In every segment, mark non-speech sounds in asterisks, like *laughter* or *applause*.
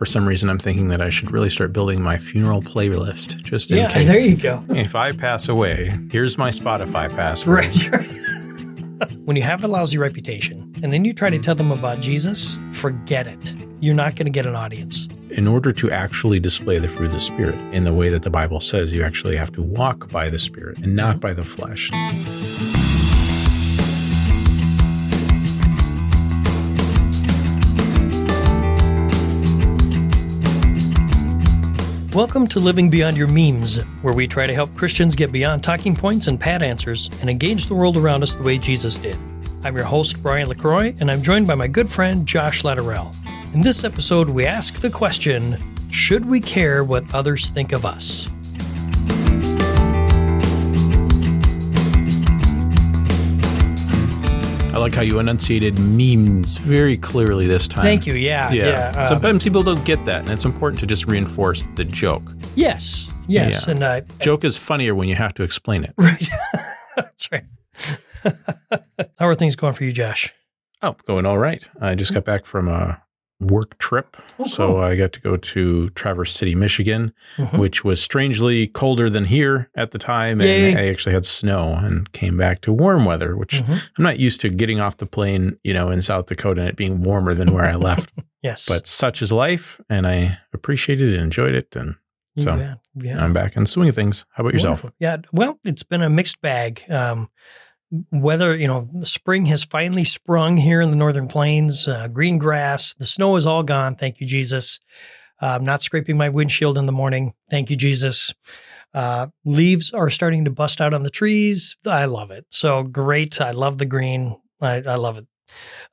for some reason, I'm thinking that I should really start building my funeral playlist just in yeah, case. there you go. If I pass away, here's my Spotify password. Right. right. *laughs* when you have a lousy reputation and then you try to tell them about Jesus, forget it. You're not going to get an audience. In order to actually display the fruit of the Spirit in the way that the Bible says, you actually have to walk by the Spirit and not by the flesh. Welcome to Living Beyond Your Memes, where we try to help Christians get beyond talking points and pat answers and engage the world around us the way Jesus did. I'm your host, Brian LaCroix, and I'm joined by my good friend, Josh Latterell. In this episode, we ask the question Should we care what others think of us? Like how you enunciated memes very clearly this time. Thank you. Yeah. Yeah. um, Sometimes people don't get that, and it's important to just reinforce the joke. yes. Yes. Yeah. And uh, Joke is funnier when you have to explain it. right. *laughs* That's right. *laughs* How are things going for you, Josh? Oh, going all right. I just got back from a work trip. Oh, So cool. I got to go to Traverse City, Michigan, Mhm. which was strangely colder than here at the time. And I actually had snow and came back to warm weather, which Mhm. I'm not used to getting off the plane, you know, in South Dakota and it being warmer than where I *laughs* left. Yes. But such is life. And I appreciated it, and enjoyed it. And so, bet. yeah. I'm back in the swing of things. How about yourself? Yeah. Well, it's been a mixed bag. Um, whether, you know, the spring has finally sprung here in the northern plains, uh, green grass, the snow is all gone. Thank you, Jesus. Uh, I'm not scraping my windshield in the morning. Thank you, Jesus. Uh, leaves are starting to bust out on the trees. I love it. So great. I love the green. I, I love it.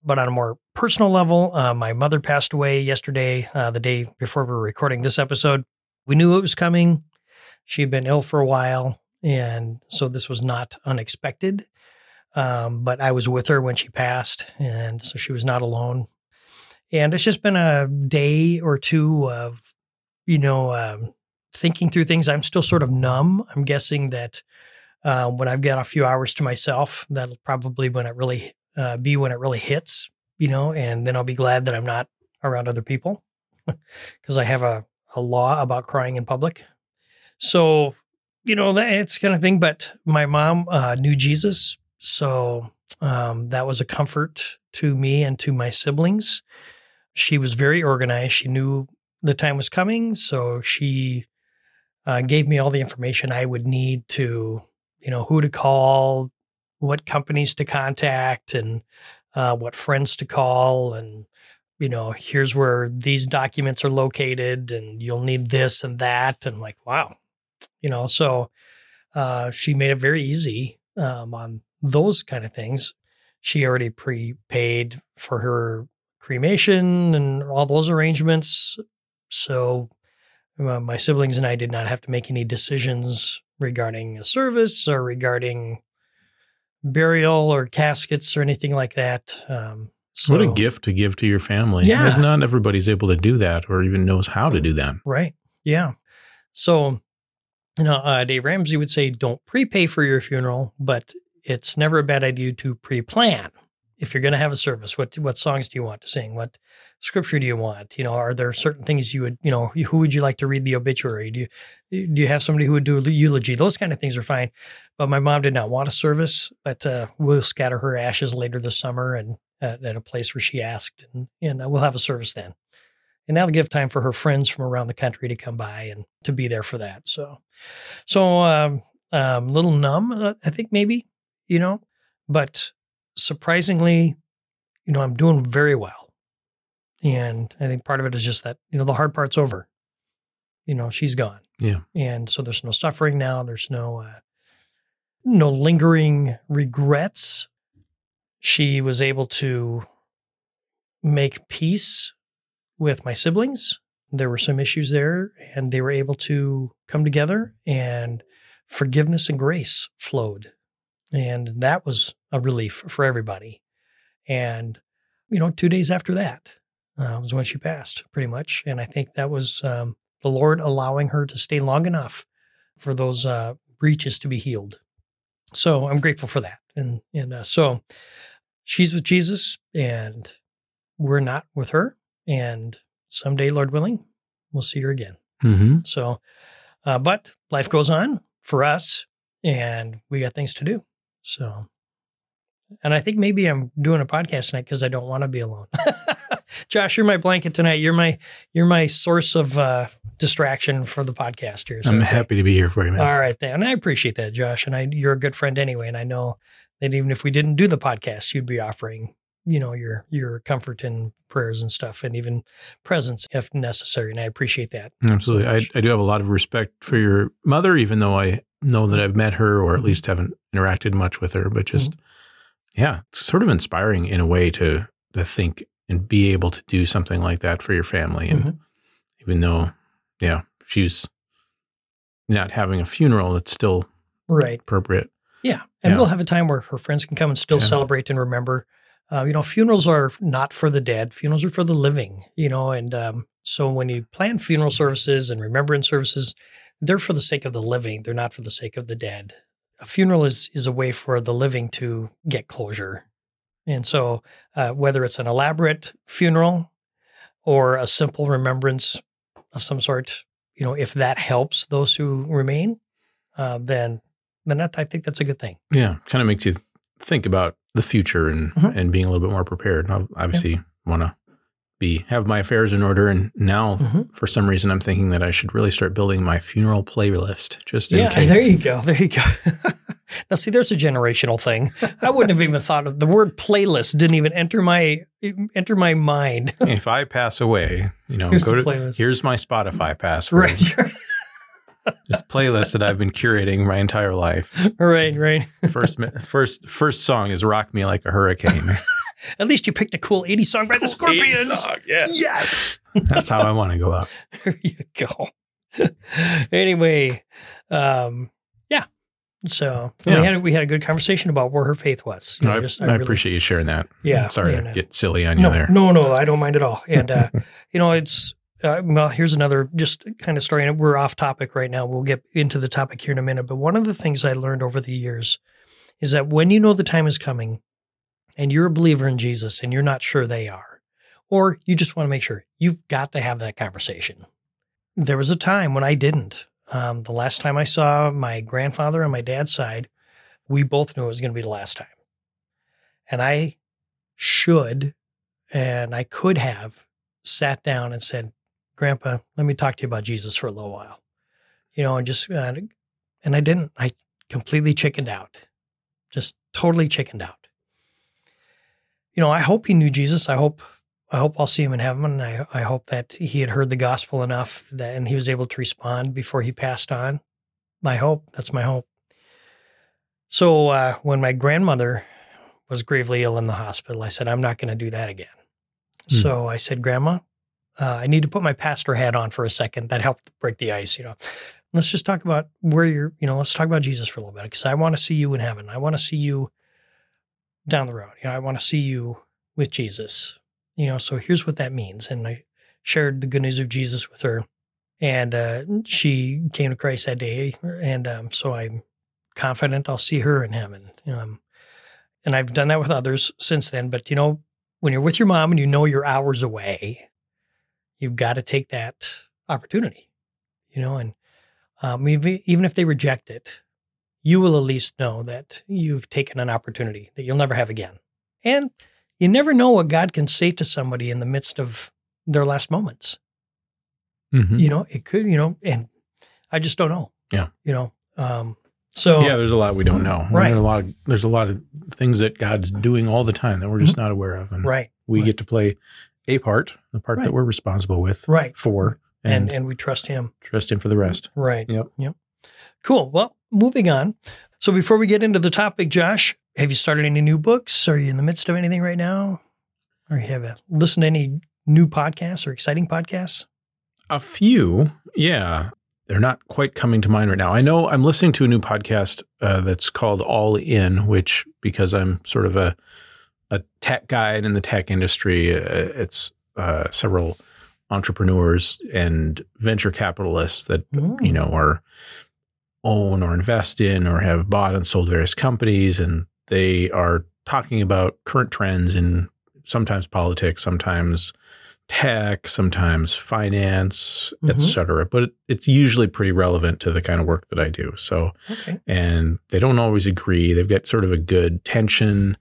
But on a more personal level, uh, my mother passed away yesterday, uh, the day before we were recording this episode. We knew it was coming. She had been ill for a while, and so this was not unexpected. Um, but I was with her when she passed, and so she was not alone. And it's just been a day or two of, you know, um, thinking through things. I'm still sort of numb. I'm guessing that uh, when I've got a few hours to myself, that'll probably when it really uh, be when it really hits, you know, and then I'll be glad that I'm not around other people *laughs* because I have a, a law about crying in public. So, you know, that it's kind of thing. But my mom uh, knew Jesus. So um, that was a comfort to me and to my siblings. She was very organized. She knew the time was coming. So she uh, gave me all the information I would need to, you know, who to call, what companies to contact, and uh, what friends to call. And, you know, here's where these documents are located, and you'll need this and that. And like, wow, you know, so uh, she made it very easy um, on those kind of things. She already prepaid for her cremation and all those arrangements. So uh, my siblings and I did not have to make any decisions regarding a service or regarding burial or caskets or anything like that. Um, so, what a gift to give to your family. Yeah. Like, not everybody's able to do that or even knows how to do that. Right. Yeah. So, you know, uh, Dave Ramsey would say, don't prepay for your funeral, but it's never a bad idea to pre-plan. If you're going to have a service, what what songs do you want to sing? What scripture do you want? You know, are there certain things you would, you know, who would you like to read the obituary? Do you do you have somebody who would do a eulogy? Those kind of things are fine. But my mom did not want a service, but uh, we'll scatter her ashes later this summer and at, at a place where she asked, and, and uh, we'll have a service then and that'll give time for her friends from around the country to come by and to be there for that. So, so um, um, little numb, uh, I think maybe, you know, but surprisingly, you know, I'm doing very well, and I think part of it is just that you know the hard part's over. You know, she's gone. Yeah. and so there's no suffering now. There's no uh, no lingering regrets. She was able to make peace with my siblings. There were some issues there, and they were able to come together, and forgiveness and grace flowed. And that was a relief for everybody. And, you know, two days after that uh, was when she passed, pretty much. And I think that was um, the Lord allowing her to stay long enough for those uh, breaches to be healed. So I'm grateful for that. And, and uh, so she's with Jesus, and we're not with her. And someday, Lord willing, we'll see her again. Mm-hmm. So, uh, but life goes on for us, and we got things to do. So, and I think maybe I'm doing a podcast tonight because I don't want to be alone. *laughs* Josh, you're my blanket tonight. You're my you're my source of uh, distraction for the podcast here. So, I'm okay. happy to be here for you, man. All right, then, and I appreciate that, Josh. And I, you're a good friend anyway, and I know that even if we didn't do the podcast, you'd be offering, you know, your your comfort and prayers and stuff, and even presence if necessary. And I appreciate that. Absolutely. I. I do have a lot of respect for your mother, even though I know that I've met her or at least haven't interacted much with her. But just, yeah, it's sort of inspiring in a way to to think and be able to do something like that for your family. And Mhm. even though, yeah, she's not having a funeral, it's still Right. appropriate. Yeah, and Yeah. we'll have a time where her friends can come and still Yeah. celebrate and remember. Uh, you know, funerals are not for the dead; funerals are for the living. You know, and um, so when you plan funeral services and remembrance services, they're for the sake of the living; they're not for the sake of the dead. A funeral is is a way for the living to get closure, and so uh, whether it's an elaborate funeral or a simple remembrance of some sort, you know, if that helps those who remain, uh, then then that, I think that's a good thing. Yeah, kind of makes you think about the future and Mhm. and being a little bit more prepared. I obviously want to be have my affairs in order, and now Mhm. for some reason I'm thinking that I should really start building my funeral playlist just in Yeah, case. there you go. There you go. *laughs* now, see, there's a generational thing. I wouldn't have even thought of the word playlist. Didn't even enter my enter my mind. *laughs* if I pass away, you know, Here's go to playlist. here's my Spotify password. right, *laughs* This playlist that I've been curating my entire life. right, right. First, first, first song is "Rock Me Like a Hurricane." At least you picked a cool 80s song by the Scorpions. Song, yes. Yes. *laughs* That's how I want to go out. *laughs* There you go. *laughs* anyway, um, yeah. So Yeah. we had we had a good conversation about where her faith was. You know, I, just- I really- appreciate you sharing that. Yeah, Sorry yeah, to no. get silly on you no, there. No, no, I don't mind at all. And uh, you know, it's uh, well. Here's another just kind of story, and we're off topic right now. We'll get into the topic here in a minute. But one of the things I learned over the years is that when you know the time is coming, and you're a believer in Jesus, and you're not sure they are, or you just want to make sure, you've got to have that conversation. There was a time when I didn't. Um, the last time I saw my grandfather on my dad's side, we both knew it was going to be the last time, and I should and I could have sat down and said, "Grandpa, let me talk to you about Jesus for a little while," you know, and just uh, and I didn't. I completely chickened out, just totally chickened out. You know, I hope he knew Jesus. I hope I hope I'll see him in heaven, and I I hope that he had heard the gospel enough that and he was able to respond before he passed on. My hope. That's my hope. So uh, when my grandmother was gravely ill in the hospital, I said, I'm not going to do that again. Hmm. So I said, Grandma, uh, I need to put my pastor hat on for a second. That helped break the ice, you know. Let's just talk about where you're, you know, let's talk about Jesus for a little bit because I want to see you in heaven. I want to see you down the road. You know, I want to see you with Jesus. You know, so here's what that means. And I shared the good news of Jesus with her. And uh, she came to Christ that day. And um, so I'm confident I'll see her in heaven. Um, and I've done that with others since then. But you know, when you're with your mom and you know you're hours away, you've got to take that opportunity. You know, and um, even even if they reject it, you will at least know that you've taken an opportunity that you'll never have again. And you never know what God can say to somebody in the midst of their last moments. Mhm. You know, it could, you know, and I just don't know. Yeah. You know, um, so yeah, there's a lot we don't know. Right. There's a lot of there's a lot of things that God's doing all the time that we're just not aware of, and Mm-hmm. right, we right. get to play a part, the part Right. that we're responsible with right. for, And, and, and we trust him. trust Him for the rest. Right. Yep. Yep. Cool. Well, moving on. So before we get into the topic, Josh, have you started any new books? Are you in the midst of anything right now? Or you have a, listened to any new podcasts or exciting podcasts? A few, yeah. They're not quite coming to mind right now. I know I'm listening to a new podcast uh, that's called All In, which because I'm sort of a a tech guide in the tech industry, uh, it's uh, several entrepreneurs and venture capitalists that you know are own or invest in or have bought and sold various companies, and they are talking about current trends in sometimes politics, sometimes tech, sometimes finance, Mhm. et cetera. But it, it's usually pretty relevant to the kind of work that I do. So, Okay. and they don't always agree. They've got sort of a good tension.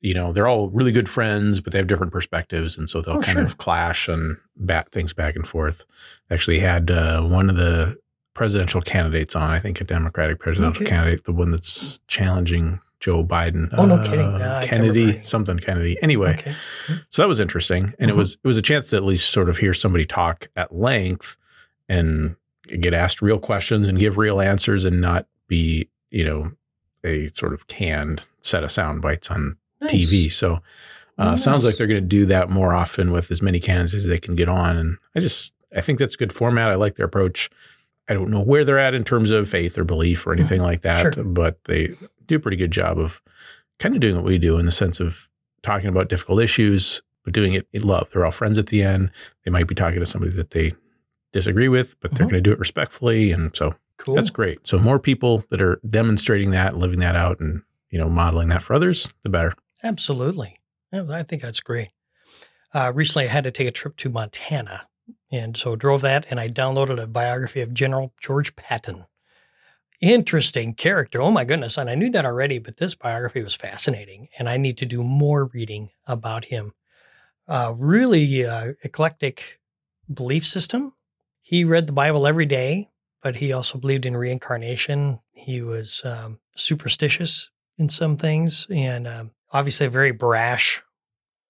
You know, they're all really good friends, but they have different perspectives, and so they'll Oh, kind sure. of clash and bat things back and forth. Actually, had uh, one of the presidential candidates on. I think a Democratic presidential Okay. candidate, the one that's challenging Joe Biden. Oh, no Uh, kidding. Kennedy, something Kennedy. Anyway, Okay. so that was interesting, and it Mhm. was it was a chance to at least sort of hear somebody talk at length and get asked real questions and give real answers, and not be you know a sort of canned set of sound bites on Nice. TV. So uh, Oh, sounds like they're going to do that more often with as many cans as they can get on, and I just I think that's a good format. I like their approach. I don't know where they're at in terms of faith or belief or anything like that, Mm-hmm. Sure. but they do a pretty good job of kind of doing what we do in the sense of talking about difficult issues, but doing it in love. They're all friends at the end. They might be talking to somebody that they disagree with, but they're Mhm. going to do it respectfully. And so Cool. that's great. So more people that are demonstrating that, living that out and, you know, modeling that for others, the better. Absolutely. I think that's great. Uh, recently, I had to take a trip to Montana. And so drove that and I downloaded a biography of General George Patton. Interesting character. Oh my goodness. And I knew that already, but this biography was fascinating. And I need to do more reading about him. Uh, really uh, eclectic belief system. He read the Bible every day, but he also believed in reincarnation. He was um, superstitious in some things and um, obviously a very brash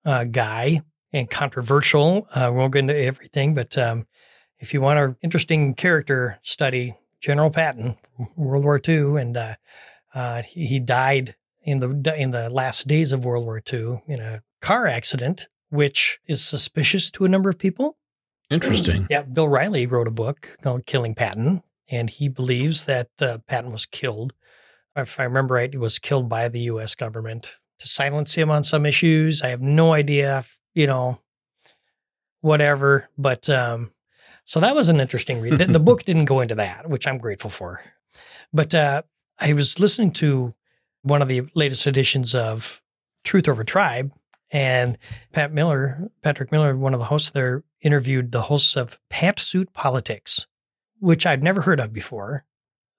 uh, guy and controversial. Uh, we won't get into everything, but um, if you want an interesting character study, General Patton, World War II, and uh, uh, he, he died in the in the last days of World War II in a car accident, which is suspicious to a number of people. Interesting. Yeah, Bill O'Reilly wrote a book called Killing Patton, and he believes that uh, Patton was killed. If I remember right, he was killed by the U.S. government to silence him on some issues. I have no idea, if, you know, whatever. But um, so that was an interesting read. The, the book *laughs* didn't go into that, which I'm grateful for. But uh, I was listening to one of the latest editions of Truth Over Tribe, and Pat Miller, Patrick Miller, one of the hosts there, interviewed the hosts of Pantsuit Politics, which I'd never heard of before.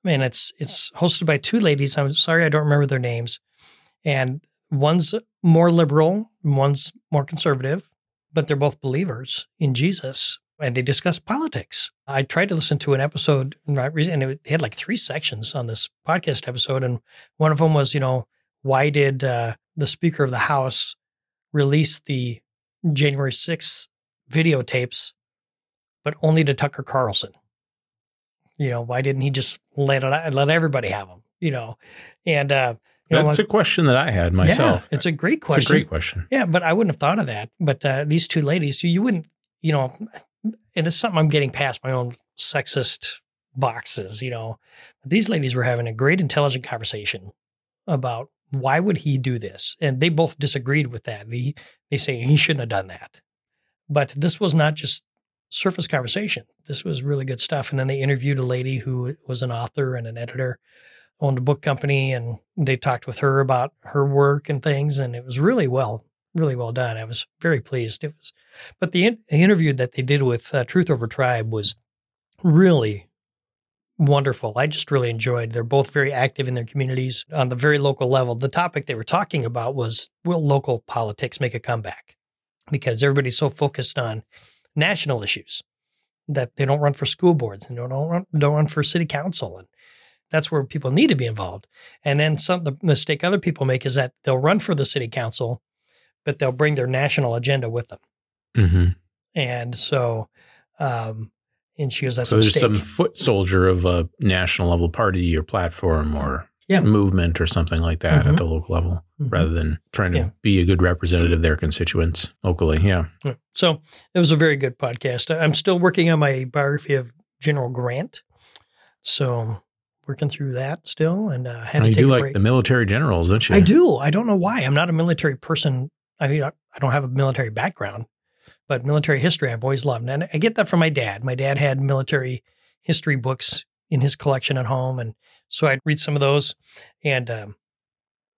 And it's it's hosted by two ladies. I'm sorry I don't remember their names. And one's more liberal, one's more conservative, but they're both believers in Jesus. And they discuss politics. I tried to listen to an episode, and it had like three sections on this podcast episode. And one of them was, you know, why did uh, the Speaker of the House release the January 6th videotapes, but only to Tucker Carlson? You know, why didn't he just let it let everybody have them? You know, and uh, you know, That's a question that I had myself. yeah, it's a great question. It's a great question. Yeah, but I wouldn't have thought of that. But uh, these two ladies, you wouldn't, you know, and it's something I'm getting past my own sexist boxes, you know. These ladies were having a great, intelligent conversation about why would he do this, and they both disagreed with that. They they say he shouldn't have done that, but this was not just surface conversation. This was really good stuff. And then they interviewed a lady who was an author and an editor owned a book company and they talked with her about her work and things and it was really well really well done. I was very pleased. It was but the, in- the interview that they did with uh, truth over tribe was really wonderful. I just really enjoyed. They're both very active in their communities. On the very local level the topic they were talking about was will local politics make a comeback? Because everybody's so focused on national issues that they don't run for school boards and don't run, don't run for city council and that's where people need to be involved. And then some the mistake other people make is that they'll run for the city council, but they'll bring their national agenda with them. Mm-hmm. And so, um, and she goes, "That's So there's mistake." some foot soldier of a national level party or platform or Yeah. movement or something like that Mhm. at the local level, Mhm. rather than trying to Yeah. be a good representative of their constituents locally. Yeah. So it was a very good podcast. I'm still working on my biography of General Grant, so working through that still, and uh, had Now, to you take do like break. the military generals, don't you? I do. I don't know why. I'm not a military person. I mean, I I don't have a military background, but military history I've always loved. And I get that from my dad. My dad had military history books in his collection at home. And so I'd read some of those. And um,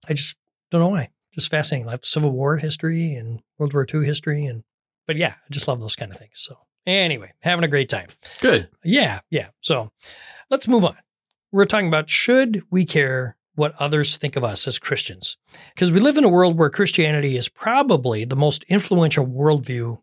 I just don't know why. Just fascinating. Like Civil War history and World War II history. And but yeah, I just love those kind of things. So anyway, having a great time. Good. Yeah, yeah. So let's move on. We're talking about should we care what others think of us as Christians? Because we live in a world where Christianity is probably the most influential worldview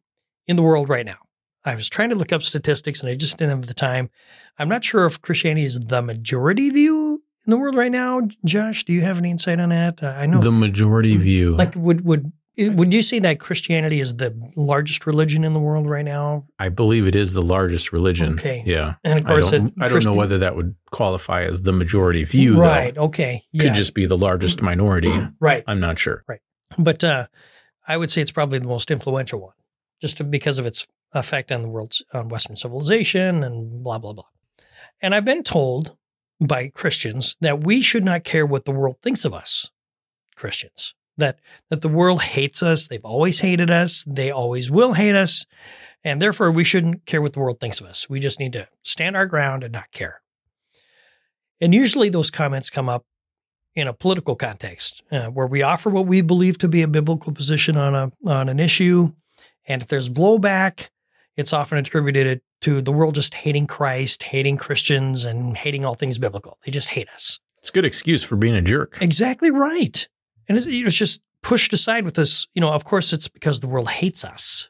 in the world right now. I was trying to look up statistics and I just didn't have the time. I'm not sure if Christianity is the majority view in the world right now. Josh, do you have any insight on that? Uh, I know The majority view. like would would would you say that Christianity is the largest religion in the world right now? I believe it is the largest religion. Okay. Yeah. And of I course, don't, it- I don't know whether that would qualify as the majority view, right? though. Okay, Could just be the largest minority. right. I'm not sure. Right. But uh, I would say it's probably the most influential one, just to- because of its effect on the world's on Western civilization and blah blah blah. And I've been told by Christians that we should not care what the world thinks of us, Christians. That that the world hates us. They've always hated us. They always will hate us, and therefore we shouldn't care what the world thinks of us. We just need to stand our ground and not care. And usually those comments come up in a political context uh, where we offer what we believe to be a biblical position on a on an issue, and if there's blowback, it's often attributed to the world just hating Christ, hating Christians, and hating all things biblical. They just hate us. It's a good excuse for being a jerk. Exactly right. And it was just pushed aside with this. You know, of course, it's because the world hates us.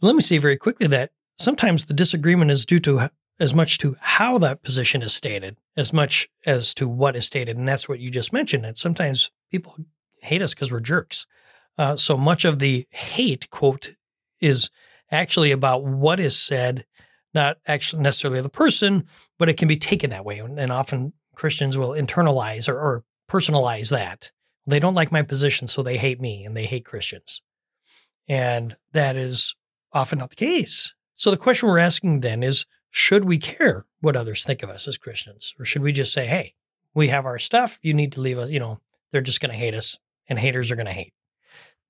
Let me say very quickly that sometimes the disagreement is due to as much to how that position is stated as much as to what is stated. And that's what you just mentioned. That sometimes people hate us because we're jerks. Uh, so much of the hate quote is actually about what is said, not actually necessarily the person, but it can be taken that way. And, often Christians will internalize or, or personalize that. They don't like my position, so they hate me and they hate Christians. And that is often not the case. So the question we're asking then is should we care what others think of us as Christians? Or should we just say, hey, we have our stuff. You need to leave us, you know, they're just going to hate us and haters are going to hate.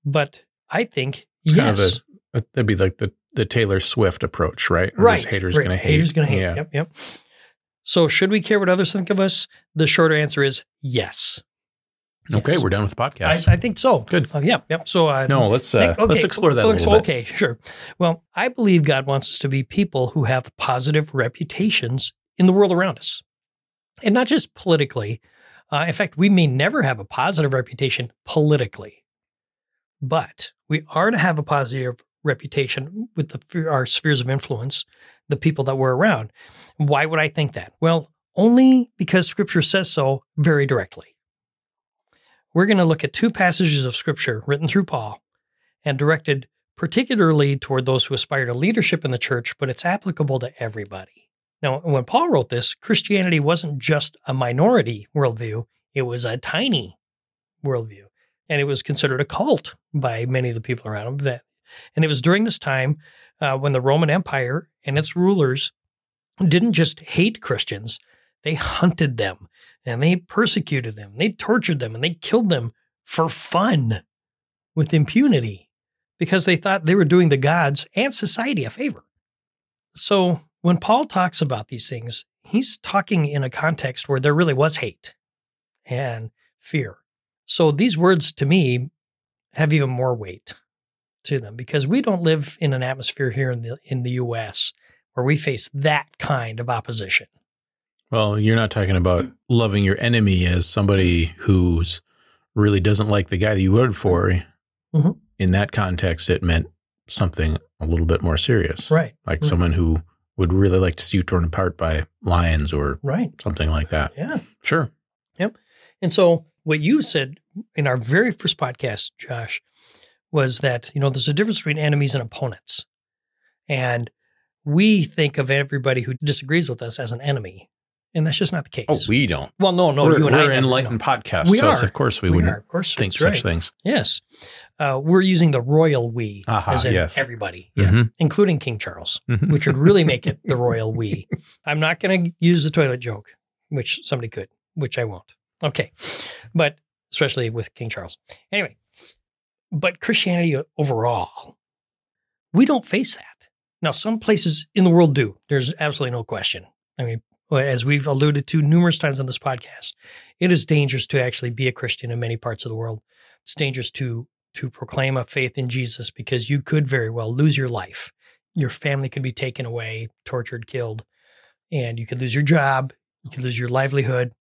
But I think, Kind of yes. a- That'd be like the, the Taylor Swift approach, right? Or right. haters right. going to hate. Haters going to hate. Yeah. Yep. Yep. So should we care what others think of us? The shorter answer is yes. Okay, Yes. we're done with the podcast. I think so. Good. Uh, yep. Yep. So uh, no, let's uh, Okay, let's explore that a let's- little bit. Okay, sure. Well, I believe God wants us to be people who have positive reputations in the world around us, and not just politically. Uh, in fact, we may never have a positive reputation politically, but we are to have a positive reputation with the, our spheres of influence, the people that we're around. Why would I think that? Well, only because Scripture says so very directly. We're going to look at two passages of Scripture written through Paul and directed particularly toward those who aspire to leadership in the church, but it's applicable to everybody. Now, when Paul wrote this, Christianity wasn't just a minority worldview, it was a tiny worldview. And it was considered a cult by many of the people around him. That, and it was during this time uh, when the Roman Empire and its rulers didn't just hate Christians, they hunted them and they persecuted them, they tortured them, and they killed them for fun with impunity because they thought they were doing the gods and society a favor. So when Paul talks about these things, he's talking in a context where there really was hate and fear. So these words to me have even more weight to them because we don't live in an atmosphere here in the in the US where we face that kind of opposition. Well, you're not talking about loving your enemy as somebody who's really doesn't like the guy that you voted for. Mhm. In that context, it meant something a little bit more serious, Right. like Right. someone who would really like to see you torn apart by lions or Right. something like that. Yeah. Sure. Yep. And so what you said in our very first podcast, Josh, was that, you know, there's a difference between enemies and opponents. And we think of everybody who disagrees with us as an enemy. And that's just not the case. Oh, we don't. well, no, no, we're you and I we're never, enlightened no. podcast. We so are. of course we, We wouldn't are, of course, think that's such right. things. Yes. Uh, we're using the royal we, Aha, as in yes. everybody, yeah, Mhm. including King Charles, Mhm. which would really make it the *laughs* royal we. I'm not going to use the toilet joke, which somebody could, which I won't. Okay. But especially with King Charles. Anyway, but Christianity overall, we don't face that. Now, some places in the world do. There's absolutely no question. I mean, as we've alluded to numerous times on this podcast, it is dangerous to actually be a Christian in many parts of the world. It's dangerous to to proclaim a faith in Jesus because you could very well lose your life. Your family could be taken away, tortured, killed, and you could lose your job. You could lose your livelihood.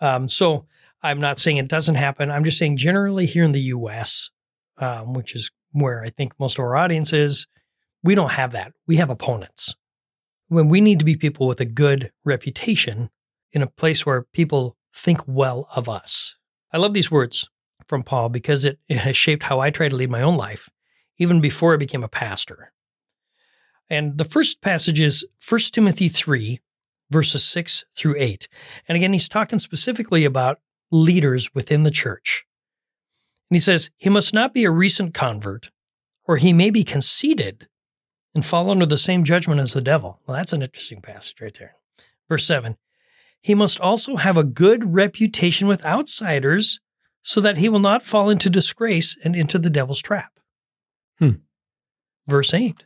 Um, so I'm not saying it doesn't happen. I'm just saying generally here in the U.S., um, which is where I think most of our audience is, we don't have that. We have opponents. When we need to be people with a good reputation in a place where people think well of us. I love these words from Paul because it, it has shaped how I try to lead my own life, even before I became a pastor. And the first passage is 1 Timothy 3, verses 6 through 8. And again, he's talking specifically about leaders within the church. And he says, He must not be a recent convert, or he may be conceited and fall under the same judgment as the devil. Well, that's an interesting passage right there. Verse 7 He must also have a good reputation with outsiders so that he will not fall into disgrace and into the devil's trap. Hmm. Verse 8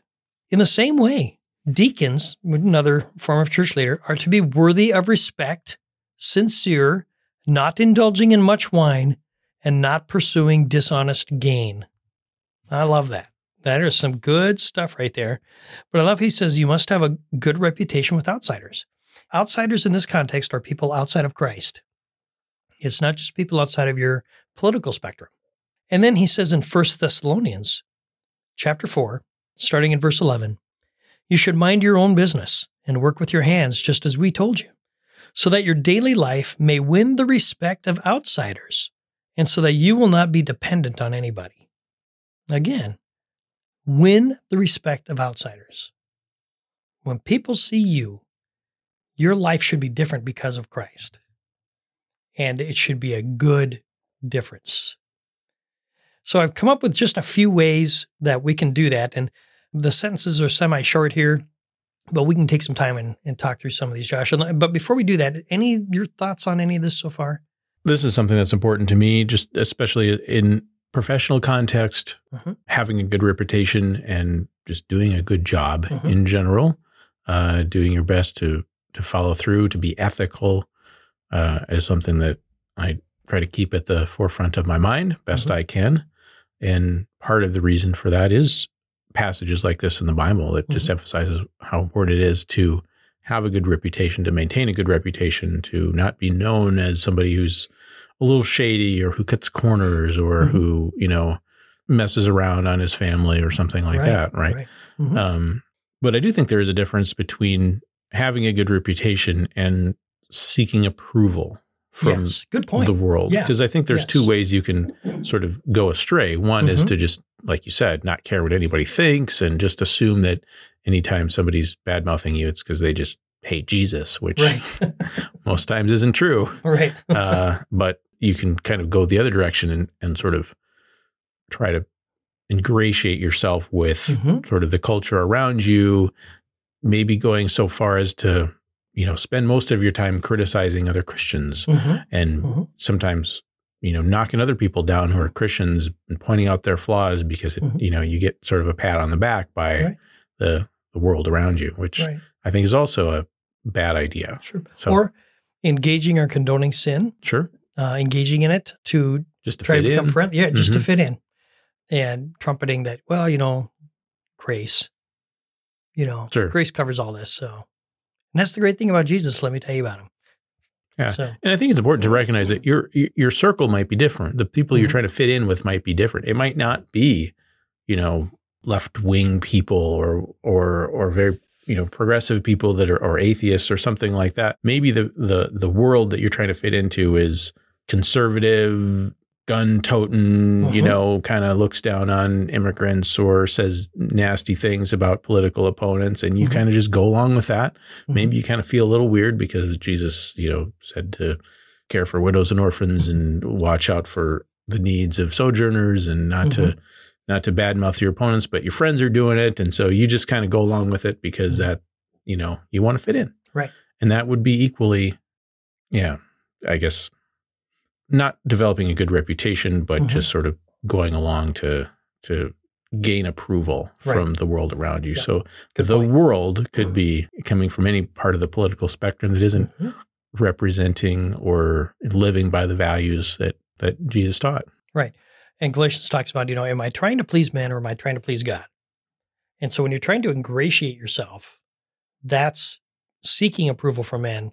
In the same way, deacons, another form of church leader, are to be worthy of respect, sincere, not indulging in much wine, and not pursuing dishonest gain. I love that. That is some good stuff right there. But I love he says you must have a good reputation with outsiders. Outsiders in this context are people outside of Christ. It's not just people outside of your political spectrum. And then he says in 1 Thessalonians chapter 4, starting in verse 11, you should mind your own business and work with your hands just as we told you, so that your daily life may win the respect of outsiders and so that you will not be dependent on anybody. Again, win the respect of outsiders. When people see you, your life should be different because of Christ. And it should be a good difference. So I've come up with just a few ways that we can do that. And the sentences are semi short here, but we can take some time and, and talk through some of these, Josh. But before we do that, any your thoughts on any of this so far? This is something that's important to me, just especially in professional context, Mhm. having a good reputation and just doing a good job Mhm. in general, uh, doing your best to to follow through, to be ethical, uh, is something that I try to keep at the forefront of my mind best Mhm. I can. And part of the reason for that is passages like this in the Bible that just emphasizes how important it is to have a good reputation, to maintain a good reputation, to not be known as somebody who's a little shady or who cuts corners or Mhm. who, you know, messes around on his family or something like Right, that, right? right. Mhm. Um, but I do think there is a difference between having a good reputation and seeking approval from yes, good point. the world. Yeah. Because I think there's Yes. two ways you can sort of go astray. One is Mhm. to just, like you said, not care what anybody thinks and just assume that anytime somebody's bad mouthing you, it's because they just hate Jesus, which right, *laughs* most times isn't true. *laughs* right. Uh, but you can kind of go the other direction and, and sort of try to ingratiate yourself with Mhm. sort of the culture around you, maybe going so far as to, you know, spend most of your time criticizing other Christians Mhm. and Mhm. sometimes, you know, knocking other people down who are Christians and pointing out their flaws because, it, Mhm. you know, you get sort of a pat on the back by Right. the, the world around you, which Right. I think is also a bad idea. Sure. So, or engaging or condoning sin, sure, uh, engaging in it to just to try to become in. friend. Yeah, just to Mhm. fit in, and trumpeting that. Well, you know, grace. You know, Sure. grace covers all this. So, and that's the great thing about Jesus. Let me tell you about him. Yeah. So, And I think it's important to recognize that your your circle might be different. The people you're Mhm. trying to fit in with might be different. It might not be, you know, left wing people or or or very you know progressive people that are or atheists or something like that. Maybe the the the world that you're trying to fit into is conservative, gun toting, you Mhm. know, kind of looks down on immigrants or says nasty things about political opponents, and you Mhm. kind of just go along with that Mhm. maybe you kind of feel a little weird because Jesus, you know, said to care for widows and orphans and watch out for the needs of sojourners and not to not to badmouth your opponents, but your friends are doing it, and so you just kind of go along with it because that you know you want to fit in, Right. And that would be equally, yeah, I guess, not developing a good reputation, but Mhm. just sort of going along to to gain approval Right. from the world around you. Yeah. So Good the point. world could be coming from any part of the political spectrum that isn't Mhm. representing or living by the values that that Jesus taught. Right. And Galatians talks about, you know, am I trying to please men or am I trying to please God? And so when you're trying to ingratiate yourself, that's seeking approval from men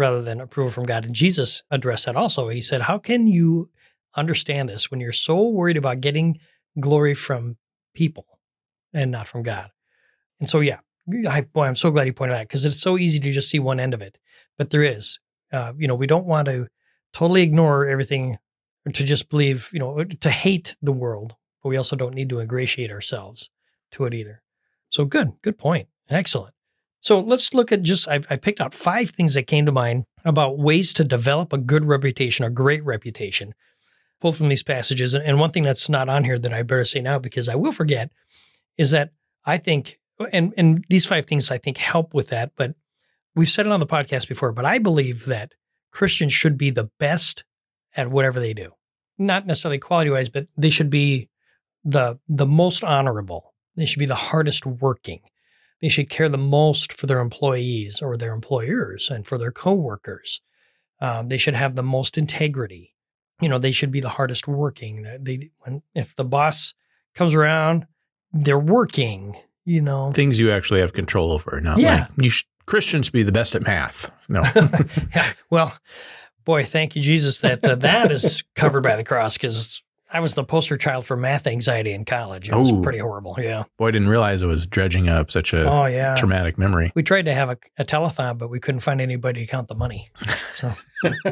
rather than approval from God. And Jesus addressed that also. He said, How can you understand this when you're so worried about getting glory from people and not from God? And so, yeah, I, boy, I'm so glad you pointed out because it's so easy to just see one end of it, but there is. Uh, you know, we don't want to totally ignore everything or to just believe, you know, to hate the world, but we also don't need to ingratiate ourselves to it either. So good, good point. Excellent. So let's look at just, I, picked out five things that came to mind about ways to develop a good reputation, a great reputation, pulled from these passages. And one thing that's not on here that I better say now because I will forget is that I think, and, and these five things I think help with that, but we've said it on the podcast before, but I believe that Christians should be the best at whatever they do. Not necessarily quality wise, but they should be the the most honorable. They should be the hardest working. They should care the most for their employees or their employers and for their coworkers. Um, they should have the most integrity. You know, they should be the hardest working. They when if the boss comes around, they're working. You know, things you actually have control over. Not yeah. like you sh- Christians be the best at math. No. *laughs* yeah. Well, boy, thank you, Jesus, that uh, that is covered by the cross because I was the poster child for math anxiety in college. It was Ooh. pretty horrible. Yeah. Boy, I didn't realize it was dredging up such a oh, yeah. traumatic memory. We tried to have a, a telethon, but we couldn't find anybody to count the money. So,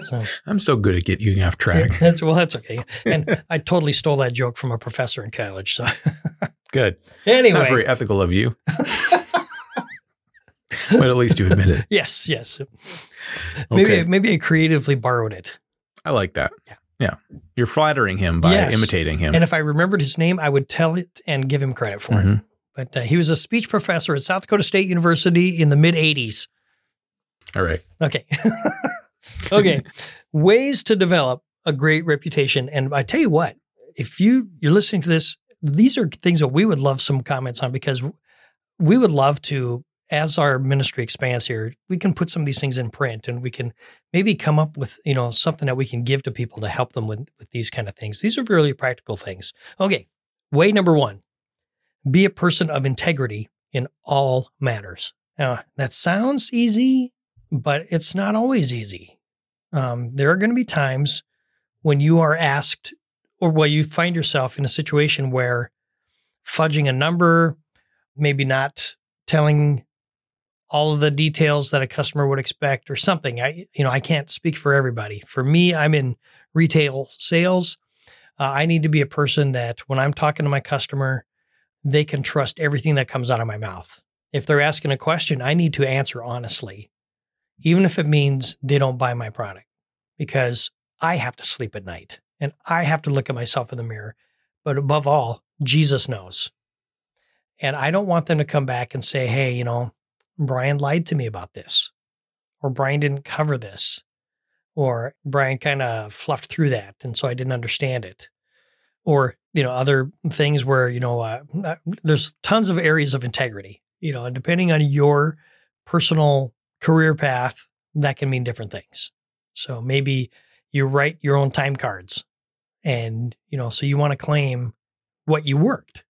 so. *laughs* I'm so good at getting you off track. *laughs* that's, well, that's okay. And I totally stole that joke from a professor in college. So *laughs* good. Anyway, not very ethical of you. but at least you admit it. yes, yes. Maybe maybe I creatively borrowed it. I like that. Yeah. Yeah. You're flattering him by yes. imitating him. And if I remembered his name, I would tell it and give him credit for mm-hmm. it. But uh, he was a speech professor at South Dakota State University in the mid 80s. All right. Okay. *laughs* okay. Ways to develop a great reputation. And I tell you what, if you you're listening to this, these are things that we would love some comments on because we would love to as our ministry expands here, we can put some of these things in print and we can maybe come up with, you know, something that we can give to people to help them with, with these kind of things. These are really practical things. Okay. Way number one, be a person of integrity in all matters. Now, that sounds easy, but it's not always easy. Um, there are going to be times when you are asked or where you find yourself in a situation where fudging a number, maybe not telling all of the details that a customer would expect or something. I, you know, I can't speak for everybody. For me, I'm in retail sales. Uh, I need to be a person that when I'm talking to my customer, they can trust everything that comes out of my mouth. If they're asking a question, I need to answer honestly, even if it means they don't buy my product, because I have to sleep at night and I have to look at myself in the mirror. But above all, Jesus knows. And I don't want them to come back and say, hey, you know, Brian lied to me about this, or Brian didn't cover this, or Brian kind of fluffed through that. And so I didn't understand it. Or, you know, other things where, you know, uh, uh, there's tons of areas of integrity, you know, and depending on your personal career path, that can mean different things. So maybe you write your own time cards and, you know, so you want to claim what you worked.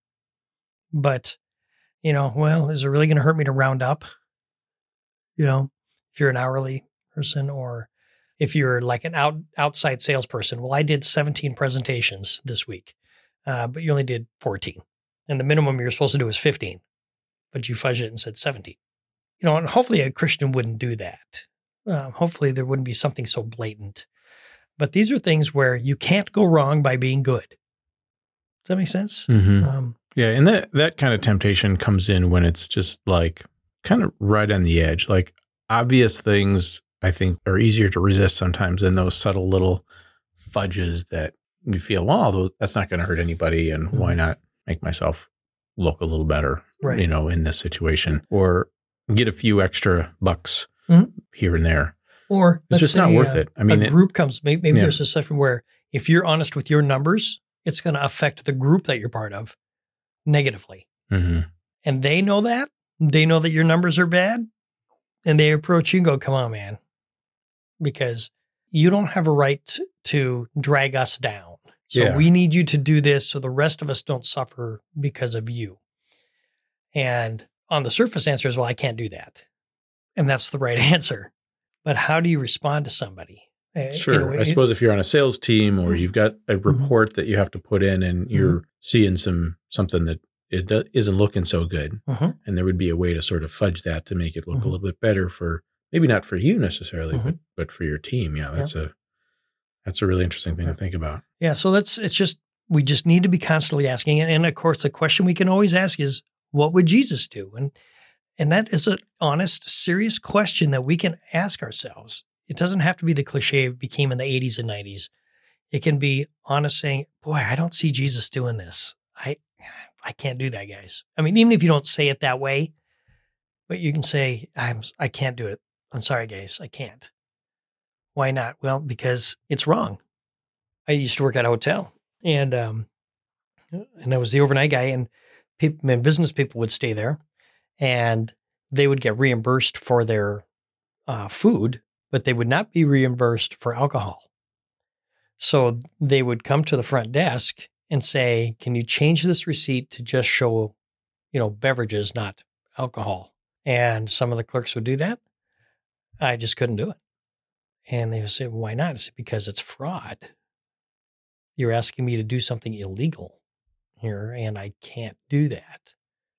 But, you know, well, is it really going to hurt me to round up? you know, if you're an hourly person or if you're like an out, outside salesperson. Well, I did 17 presentations this week, uh, but you only did 14. And the minimum you're supposed to do is 15, but you fudged it and said 17. You know, and hopefully a Christian wouldn't do that. Uh, hopefully there wouldn't be something so blatant. But these are things where you can't go wrong by being good. Does that make sense? Mm-hmm. Um, yeah, and that that kind of temptation comes in when it's just like kind of right on the edge. Like obvious things, I think, are easier to resist sometimes than those subtle little fudges that you feel, well, that's not going to hurt anybody. And mm-hmm. why not make myself look a little better, right. you know, in this situation or get a few extra bucks mm-hmm. here and there. Or it's just not worth uh, it. I mean, a group it, comes, maybe, maybe yeah. there's a situation where if you're honest with your numbers, it's going to affect the group that you're part of negatively. Mm-hmm. And they know that they know that your numbers are bad and they approach you and go, come on, man, because you don't have a right to drag us down. So Yeah. we need you to do this so the rest of us don't suffer because of you. And on the surface answer is, well, I can't do that. And that's the right *laughs* answer. But how do you respond to somebody? Uh, Sure. I suppose if you're on a sales team or mm-hmm. you've got a mm-hmm. report that you have to put in and mm-hmm. you're seeing some something that it do, isn't looking so good, and there would be a way to sort of fudge that to make it look a little bit better for maybe not for you necessarily, but but for your team. Yeah, that's a that's a really interesting thing to think about. Yeah, so that's it's just we just need to be constantly asking, and of course, the question we can always ask is, "What would Jesus do?" and and that is an honest, serious question that we can ask ourselves. It doesn't have to be the cliche it became in the '80s and '90s. It can be honest, saying, "Boy, I don't see Jesus doing this. I I can't do that, guys." I mean, even if you don't say it that way, but you can say, "I'm I can't do it. I'm sorry, guys, I can't." Why not? Well, because it's wrong. I used to work at a hotel, and um, and I was the overnight guy, and people, and business people would stay there, and they would get reimbursed for their uh, food, but they would not be reimbursed for alcohol. So they would come to the front desk and say, "Can you change this receipt to just show, you know, beverages, not alcohol?" And some of the clerks would do that. I just couldn't do it. And they would say, Why not? I said, Because it's fraud. You're asking me to do something illegal here, and I can't do that.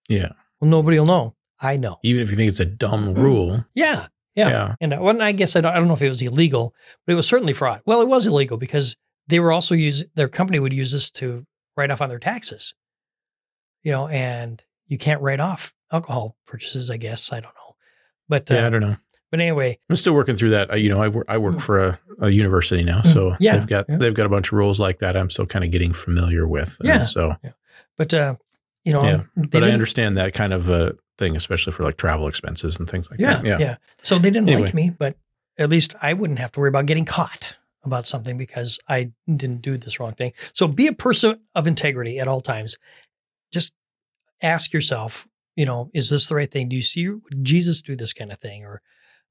Yeah, Well, nobody will know. I know. even if you think it's a dumb rule. Yeah. Yeah. Yeah. And uh, well, I guess I don't, I don't know if it was illegal, but it was certainly fraud. Well, it was illegal because they were also use their company would use this to write off on their taxes. You know, and you can't write off alcohol purchases, I guess. I don't know. But uh, Yeah, I don't know. but anyway, I'm still working through that. I, you know, I work I work Mm. for a, a university now, so Yeah, they've got yeah. they've got a bunch of rules like that. I'm still kind of getting familiar with. Yeah. so, yeah. but uh, you know, Yeah, but I understand that kind of uh, thing, especially for like travel expenses and things like Yeah, that. yeah, Yeah. So they didn't Anyway. like me, but at least I wouldn't have to worry about getting caught about something because I didn't do this wrong thing. So be a person of integrity at all times. Just ask yourself, you know, is this the right thing? Do you see would Jesus do this kind of thing? Or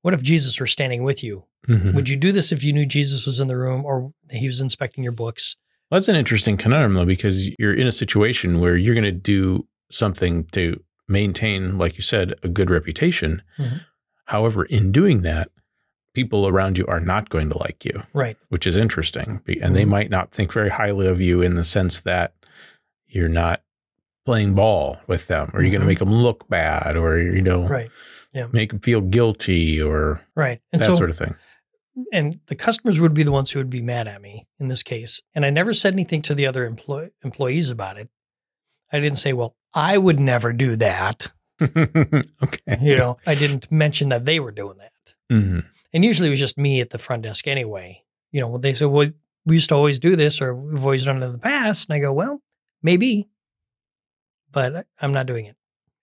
what if Jesus were standing with you? Mhm. Would you do this if you knew Jesus was in the room or he was inspecting your books? Well, that's an interesting conundrum, though, because you're in a situation where you're going to do something to maintain, like you said, a good reputation. Mhm. However, in doing that, people around you are not going to like you, Right. which is interesting. And they Mhm. might not think very highly of you in the sense that you're not playing ball with them or you're going Mhm. to make them look bad or, you know, Right. make them feel guilty or Right. And that so sort of thing. And the customers would be the ones who would be mad at me in this case. And I never said anything to the other employ- employees about it. I didn't say, "Well, I would never do that." *laughs* okay. You know, I didn't mention that they were doing that. Mhm. And usually it was just me at the front desk anyway. You know, they said, "Well, we used to always do this, or we've always done it in the past," and I go, "Well, maybe, but I'm not doing it."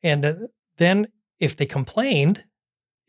And uh, then if they complained,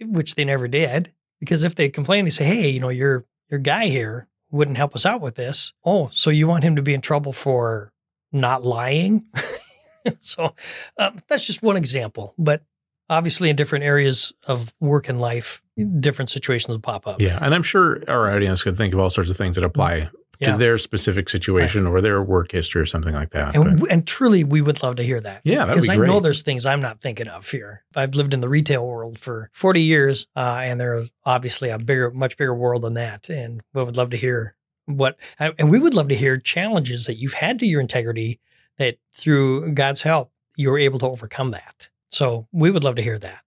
which they never did, because if they complained, they say, "Hey, you know, your your guy here wouldn't help us out with this." Oh, so you want him to be in trouble for not lying? *laughs* so um, that's just one example, but obviously in different areas of work and life, different situations pop up. Yeah. And I'm sure our audience could think of all sorts of things that apply Yeah. to their specific situation or their work history or something like that. And, and truly, we would love to hear that. Yeah, because be I know there's things I'm not thinking of here. I've lived in the retail world for 40 years, uh, and there's obviously a bigger, much bigger world than that. And we would love to hear what, and we would love to hear challenges that you've had to your integrity that through God's help you were able to overcome that. So we would love to hear that.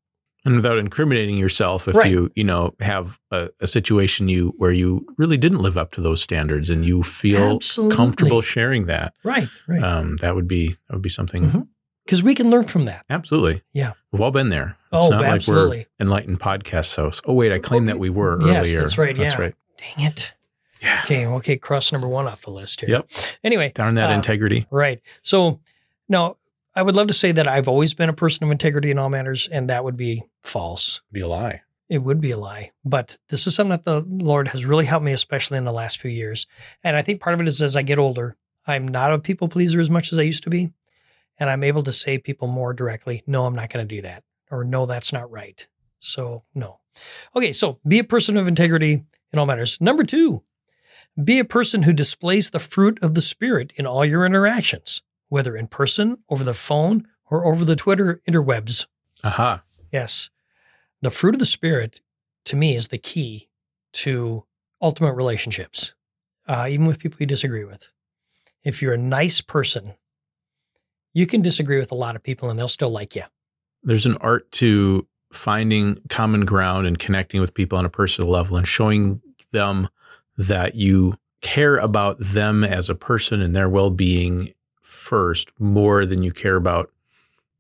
And without incriminating yourself, if Right. you, you know, have a, a situation you where you really didn't live up to those standards and you feel Absolutely. comfortable sharing that, Right, right. um, that would be that would be something Mhm. Because we can learn from that. absolutely. Yeah. We've all been there. Oh, It's not absolutely. like we're enlightened podcast hosts. Oh wait, I claimed that we were Yes, earlier. that's right, That's yeah. right. Dang it. Yeah. Okay, okay, cross number one off the list here. Yep. Anyway, Darn that Uh, integrity. Right. So now I would love to say that I've always been a person of integrity in all matters, and that would be false. Be a lie. It would be a lie. But this is something that the Lord has really helped me, especially in the last few years. And I think part of it is as I get older, I'm not a people pleaser as much as I used to be. And I'm able to say people more directly, no, I'm not going to do that. Or no, that's not right. So no. Okay, so be a person of integrity in all matters. Number two, Be a person who displays the fruit of the Spirit in all your interactions, whether in person, over the phone, or over the Twitter interwebs. Aha. Yes. The fruit of the Spirit, to me, is the key to ultimate relationships, uh, even with people you disagree with. If you're a nice person, you can disagree with a lot of people and they'll still like you. There's an art to finding common ground and connecting with people on a personal level and showing them that you care about them as a person and their well being first more than you care about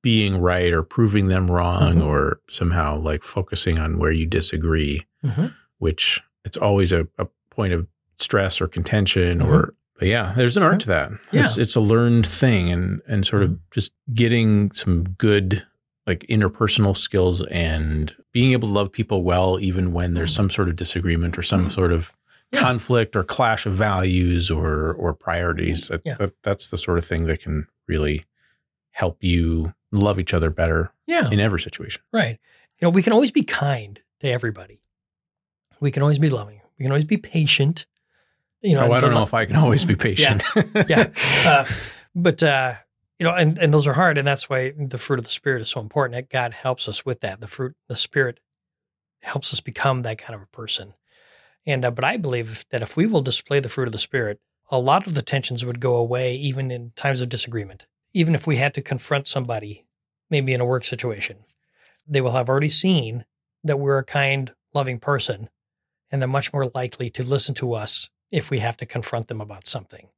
being right or proving them wrong Mhm. or somehow like focusing on where you disagree, Mm-hmm. which it's always a, a point of stress or contention Mhm. or but yeah, there's an art to that. Yeah. It's it's a learned thing and and sort of just getting some good like interpersonal skills and being able to love people well even when there's some sort of disagreement or some sort of Yeah. conflict or clash of values or or priorities. Yeah. That, that's the sort of thing that can really help you love each other better Yeah. in every situation. Right. You know, we can always be kind to everybody. We can always be loving. We can always be patient. You know, oh, I don't know lo- if I can always be *laughs* patient. *laughs* yeah. Uh, but uh, you know, and, and those are hard, and that's why the fruit of the spirit is so important. That God helps us with that. The fruit, the spirit, helps us become that kind of a person. And uh, but I believe that if we will display the fruit of the spirit, a lot of the tensions would go away, even in times of disagreement. Even if we had to confront somebody, maybe in a work situation, they will have already seen that we're a kind, loving person, and they're much more likely to listen to us if we have to confront them about something.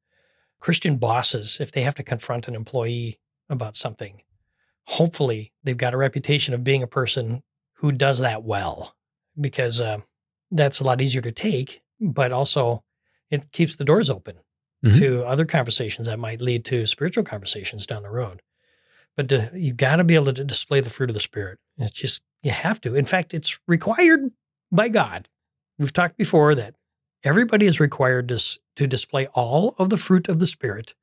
Christian bosses, if they have to confront an employee about something, hopefully they've got a reputation of being a person who does that well, because uh, that's a lot easier to take, but also it keeps the doors open Mhm. to other conversations that might lead to spiritual conversations down the road. But to, you got to be able to display the fruit of the spirit. It's just you have to. In fact, it's required by God. We've talked before that everybody is required to, to display all of the fruit of the spirit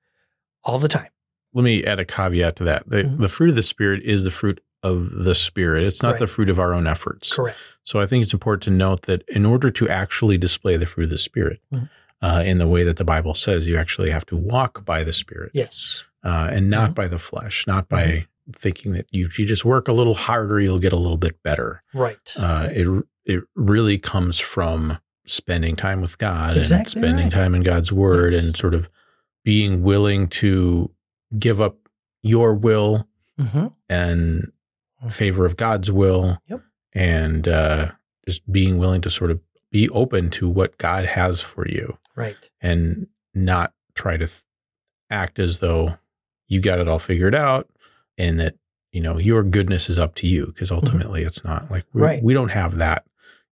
all the time. Let me add a caveat to that. The, Mhm. the fruit of the spirit is the fruit of the spirit. It's not Right. the fruit of our own efforts. Correct. So I think it's important to note that in order to actually display the fruit of the spirit Mhm. uh, in the way that the Bible says, you actually have to walk by the spirit Yes. uh, and not Mhm. by the flesh, not by thinking that you, you just work a little harder, you'll get a little bit better. Right. Uh, it, it really comes from spending time with God and Exactly spending right. time in God's word Yes. and sort of being willing to give up your will hmm and favor of God's will. Yep. And uh, just being willing to sort of be open to what God has for you Right. and not try to th- act as though you got it all figured out and that, you know, your goodness is up to you because ultimately it's not like we, Mm-hmm. Right. we don't have that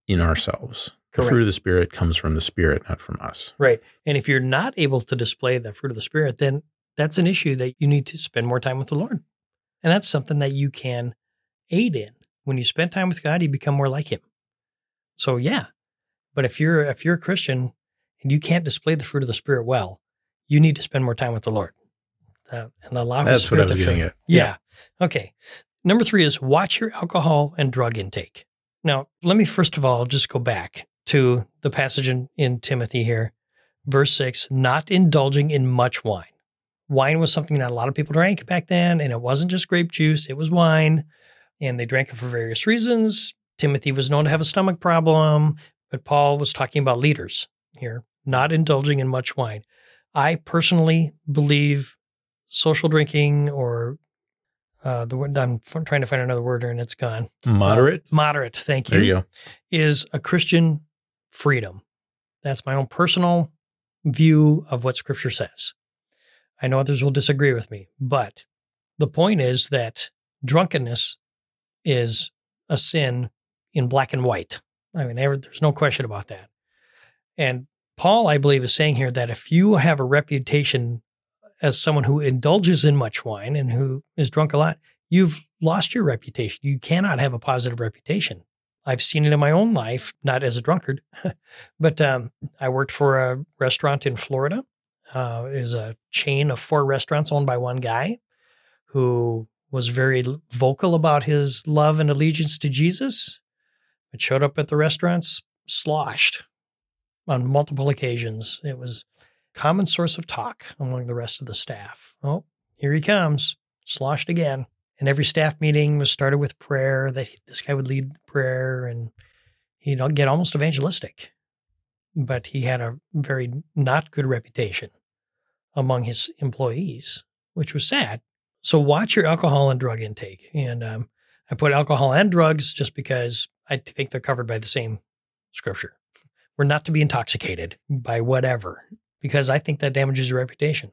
in ourselves. The fruit of the Spirit comes from the Spirit, not from us. Right. And if you're not able to display the fruit of the Spirit, then that's an issue that you need to spend more time with the Lord. And that's something that you can aid in. When you spend time with God, you become more like Him. So yeah. But if you're if you're a Christian and you can't display the fruit of the Spirit well, you need to spend more time with the Lord. Uh, and allow His That's I Spirit to fill- at. Yeah. Okay. Number three is watch your alcohol and drug intake. Now, let me first of all just go back to the passage in, in Timothy here, verse six, not indulging in much wine. Wine was something that a lot of people drank back then, and it wasn't just grape juice, it was wine, and they drank it for various reasons. Timothy was known to have a stomach problem, but Paul was talking about leaders here, not indulging in much wine. I personally believe social drinking or uh, the word I'm trying to find another word and it's gone. Moderate. Moderate, thank you there you go. is a Christian freedom. That's my own personal view of what scripture says. I know others will disagree with me, but the point is that drunkenness is a sin in black and white. I mean, there's no question about that. And Paul, I believe, is saying here that if you have a reputation as someone who indulges in much wine and who is drunk a lot, you've lost your reputation. You cannot have a positive reputation. I've seen it in my own life, not as a drunkard, *laughs* but um, I worked for a restaurant in Florida. Uh, was a chain of four restaurants owned by one guy who was very vocal about his love and allegiance to Jesus, but showed up at the restaurants sloshed. on multiple occasions. It was common source of talk among the rest of the staff. Oh, here he comes, sloshed again. And every staff meeting was started with prayer that this guy would lead prayer and he'd get almost evangelistic. But he had a very not good reputation among his employees, which was sad. So watch your alcohol and drug intake. And um, I put alcohol and drugs just because I think they're covered by the same scripture. We're not to be intoxicated by whatever, because I think that damages your reputation.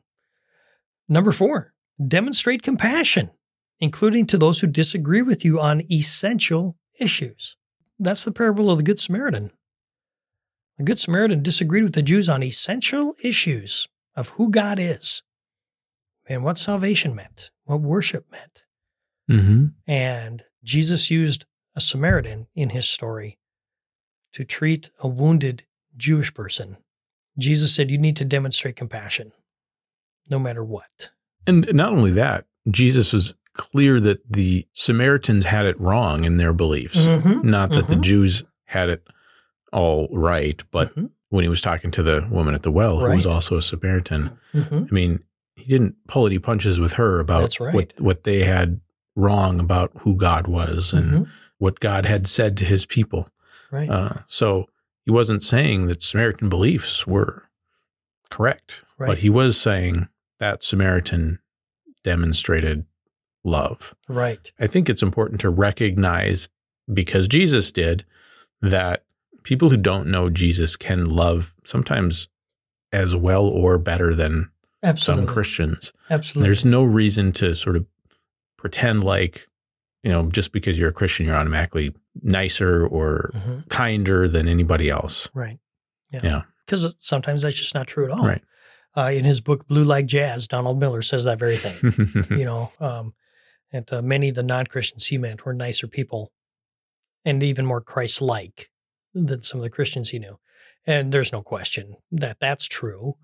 Number four, demonstrate compassion, including to those who disagree with you on essential issues. That's the parable of the Good Samaritan. The Good Samaritan disagreed with the Jews on essential issues of who God is and what salvation meant, what worship meant. Mm-hmm. And Jesus used a Samaritan in his story to treat a wounded Jewish person. Jesus said, You need to demonstrate compassion no matter what. And not only that, Jesus was clear that the Samaritans had it wrong in their beliefs, Mhm, not that the mhm. Jews had it all right. But Mhm, when he was talking to the woman at the well, who was also a Samaritan, mhm. I mean, he didn't pull any punches with her about right. what, what they had wrong about who God was and Mhm. what God had said to his people. Right. Uh, so he wasn't saying that Samaritan beliefs were correct, Right. but he was saying that Samaritan demonstrated love. right. I think it's important to recognize, because Jesus did, that people who don't know Jesus can love sometimes as well or better than Absolutely. some Christians. Absolutely. There's no reason to sort of pretend like, you know, just because you're a Christian, you're automatically nicer or Mhm. kinder than anybody else. Right. Yeah. Yeah. Because sometimes that's just not true at all. Right. Uh, in his book, Blue Like Jazz, Donald Miller says that very thing. *laughs* you know, um, and uh, many of the non Christians he meant were nicer people and even more Christ like than some of the Christians he knew. And there's no question that that's true.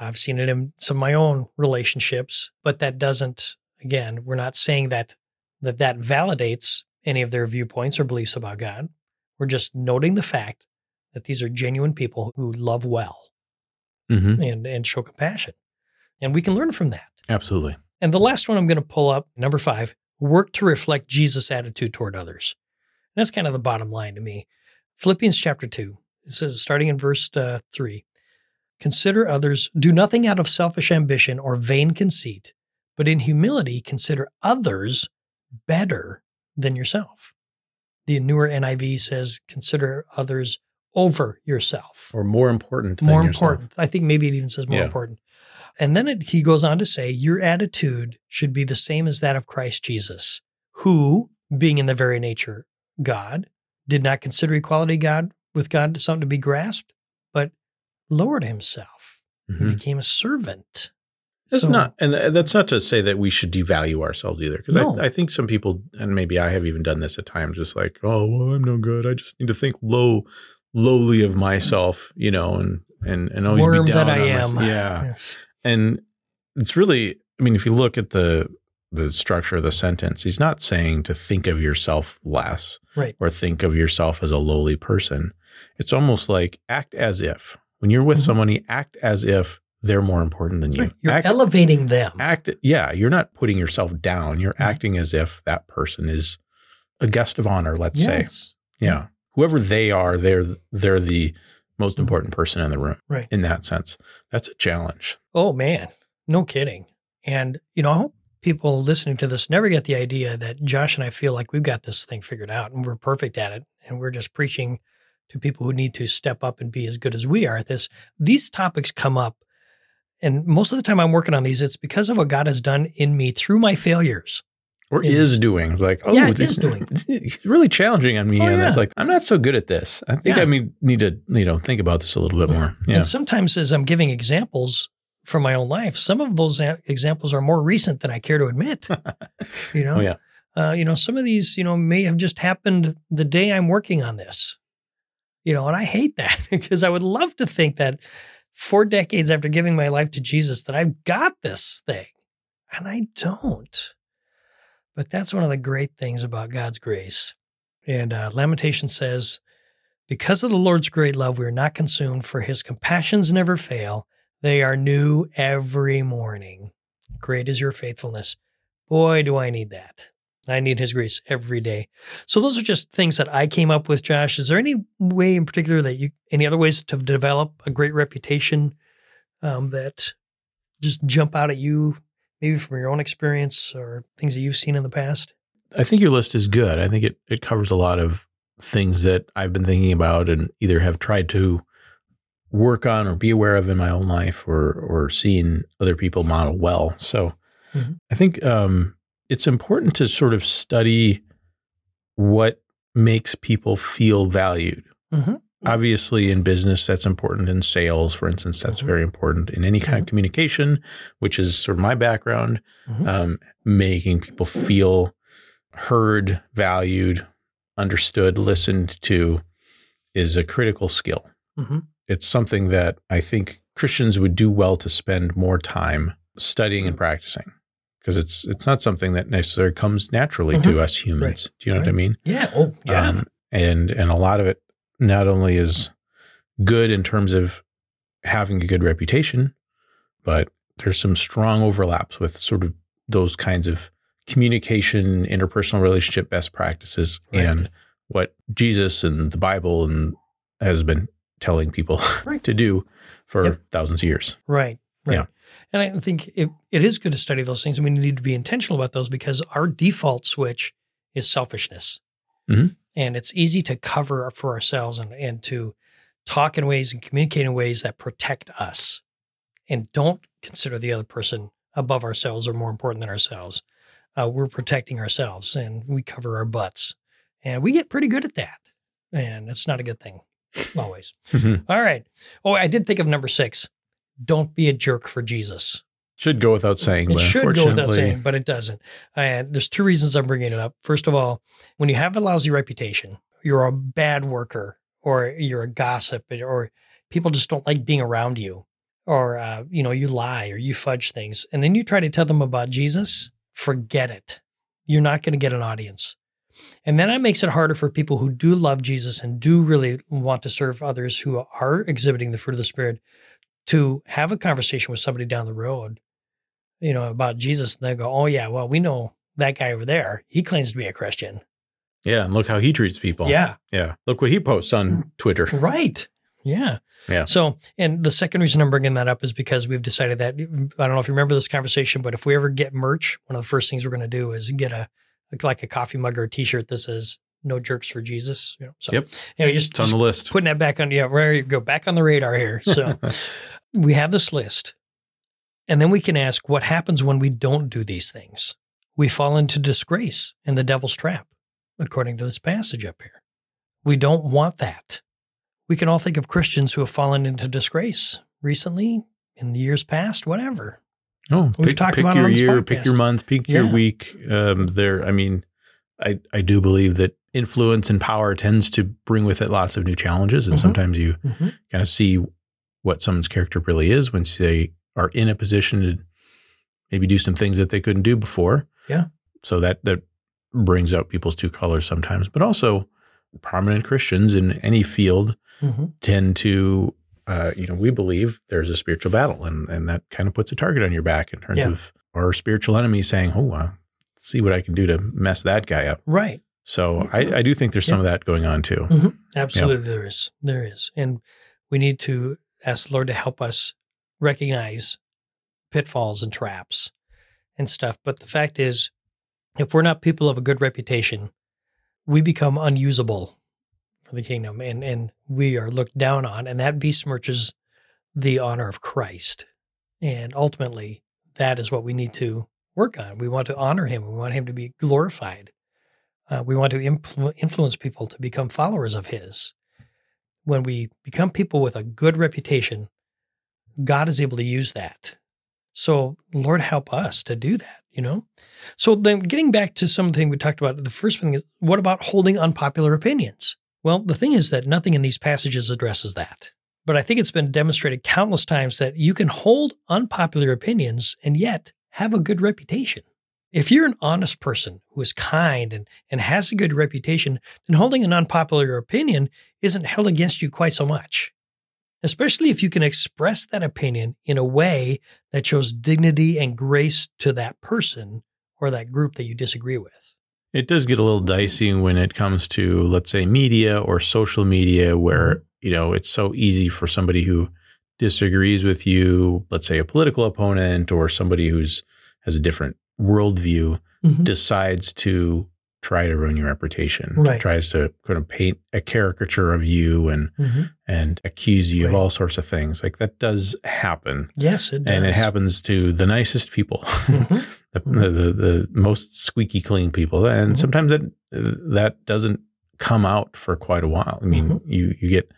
I've seen it in some of my own relationships, but that doesn't, again, we're not saying that that, that validates any of their viewpoints or beliefs about God. We're just noting the fact that these are genuine people who love well hmm and, and show compassion. And we can learn from that. Absolutely. And the last one I'm going to pull up, number five, work to reflect Jesus' attitude toward others. And that's kind of the bottom line to me. Philippians chapter 2, it says, starting in verse uh, 3 Consider others, do nothing out of selfish ambition or vain conceit, but in humility consider others better than yourself. The newer NIV says, consider others over yourself Or more important. than more yourself. important. I think maybe it even says more Yeah. important. And then it, he goes on to say, Your attitude should be the same as that of Christ Jesus, who, being in the very nature God, did not consider equality God with God something to be grasped, lowered himself and Mhm. became a servant. That's So- not, and that's not to say that we should devalue ourselves either. Because No. I, I think some people, and maybe I have even done this at times, just like, oh, well, I'm no good. I just need to think low, lowly of myself, you know, and and and always worm be down that I on am. myself. Yeah, *laughs* Yes. and it's really, I mean, if you look at the the structure of the sentence, he's not saying to think of yourself less Right. or think of yourself as a lowly person. It's almost like act as if when you're with Mhm. somebody, act as if they're more important than you. You're act, elevating them. act yeah you're not putting yourself down you're Mhm. acting as if that person is a guest of honor let's say yeah whoever they are they're they're the most important person in the room Right. in that sense that's a challenge Oh man, no kidding. And you know, I hope people listening to this never get the idea that Josh and I feel like we've got this thing figured out and we're perfect at it and we're just preaching to people who need to step up and be as good as we are at this. These topics come up and most of the time I'm working on these it's because of what God has done in me through my failures. or Yeah. is doing it's like oh Yeah, this is doing. *laughs* it's really challenging on me Oh, and it's yeah. like i'm not so good at this i think Yeah. i mean, need to you know think about this a little bit more yeah And sometimes as I'm giving examples from my own life, some of those examples are more recent than I care to admit. *laughs* you know, oh yeah uh, you know, some of these, you know, may have just happened the day I'm working on this. You know, and I hate that *laughs* because I would love to think that four decades after giving my life to Jesus that I've got this thing. And I don't. But that's one of the great things about God's grace. And uh, Lamentation says, Because of the Lord's great love, we are not consumed, for his compassions never fail. They are new every morning. Great is your faithfulness. Boy, do I need that. I need his grace every day. So those are just things that I came up with, Josh. Is there any way in particular that you, any other ways to develop a great reputation um, that just jump out at you, maybe from your own experience or things that you've seen in the past? I think your list is good. I think it, it covers a lot of things that I've been thinking about and either have tried to work on or be aware of in my own life or or seen other people model well. So mm-hmm. I think um, it's important to sort of study what makes people feel valued. Mm-hmm. Obviously, in business, that's important. In sales, for instance, that's mm-hmm. very important. In any kind of mm-hmm. communication, which is sort of my background, mm-hmm. um, making people feel heard, valued, understood, listened to is a critical skill. Mm-hmm. It's something that I think Christians would do well to spend more time studying and practicing because it's it's not something that necessarily comes naturally mm-hmm. to us humans. Right. Do you know right. what I mean? Yeah. Oh, yeah. Um, and and a lot of it not only is good in terms of having a good reputation, but there's some strong overlaps with sort of those kinds of communication, interpersonal relationship best practices, right. and what Jesus and the Bible and has been telling people *laughs* to do for yep. thousands of years. Right. Right. Yeah. And I think it, it is good to study those things, and we need to be intentional about those because our default switch is selfishness. Mm-hmm. And it's easy to cover for ourselves and, and to talk in ways and communicate in ways that protect us and don't consider the other person above ourselves or more important than ourselves uh, we're protecting ourselves and we cover our butts. And we get pretty good at that. And it's not a good thing *laughs* always. Mm-hmm. All right. Oh, I did think of number six. Don't be a jerk for Jesus. Should go without saying. It should go without saying, but it doesn't. And there's two reasons I'm bringing it up. First of all, when you have a lousy reputation, you're a bad worker, or you're a gossip, or people just don't like being around you, or uh, you know you lie or you fudge things, and then you try to tell them about Jesus forget it. You're not going to get an audience. And then it makes it harder for people who do love Jesus and do really want to serve others who are exhibiting the fruit of the Spirit to have a conversation with somebody down the road, you know, about Jesus. And they go, oh, yeah, well, we know that guy over there. He claims to be a Christian. Yeah. And look how he treats people. Yeah. Yeah. Look what he posts on mm. Twitter. Right. Yeah. Yeah. So, and the second reason I'm bringing that up is because we've decided that mm, I don't know if you remember this conversation, but if we ever get merch, one of the first things we're going to do is get a like a coffee mug or a T-shirt that says "No jerks for Jesus." You know, so yep. Know, just it's on the list. Putting that back on, yeah, where you go back on the radar here. So *laughs* we have this list, and then we can ask what happens when we don't do these things. We fall into disgrace and the devil's trap, according to this passage up here. We don't want that. We can all think of Christians who have fallen into disgrace recently, in the years past, whatever. Oh, we've pick, talked pick about your year, pick your month, pick yeah. your week. Um, there, I mean, I I do believe that influence and power tends to bring with it lots of new challenges, and mm-hmm. sometimes you mm-hmm. kind of see what someone's character really is when they are in a position to maybe do some things that they couldn't do before. Yeah. So that that brings out people's two colors sometimes, but also prominent Christians in any field mm-hmm. tend to, uh, you know, we believe there's a spiritual battle, and and that kind of puts a target on your back in terms yeah. of our spiritual enemy saying, "Oh, uh, see what I can do to mess that guy up." Right. So I, I do think there's yeah. some of that going on too. Mm-hmm. Absolutely, yeah. there is. There is, and we need to ask the Lord to help us recognize pitfalls and traps and stuff. But the fact is, if we're not people of a good reputation, we become unusable for the kingdom and, and we are looked down on, and that besmirches the honor of Christ. And ultimately, that is what we need to work on. We want to honor him, we want him to be glorified. Uh, we want to influ- influence people to become followers of his. When we become people with a good reputation, God is able to use that. So, Lord, help us to do that, you know? So, then getting back to something we talked about, the first thing is what about holding unpopular opinions? Well, the thing is that nothing in these passages addresses that. But I think it's been demonstrated countless times that you can hold unpopular opinions and yet have a good reputation. If you're an honest person who is kind and, and has a good reputation, then holding an unpopular opinion isn't held against you quite so much. Especially if you can express that opinion in a way that shows dignity and grace to that person or that group that you disagree with. It does get a little dicey when it comes to, let's say, media or social media, where, Mm-hmm. you know, it's so easy for somebody who disagrees with you, let's say a political opponent or somebody who's has a different worldview, Mhm. decides to try to ruin your reputation, Right. tries to kind of paint a caricature of you and Mhm. and accuse you of all sorts of things. Like that does happen. Yes, it does. And it happens to the nicest people, Mhm. *laughs* the, the, the, the most squeaky clean people. And Mhm. sometimes that, that doesn't come out for quite a while. I mean, Mm-hmm. you, you get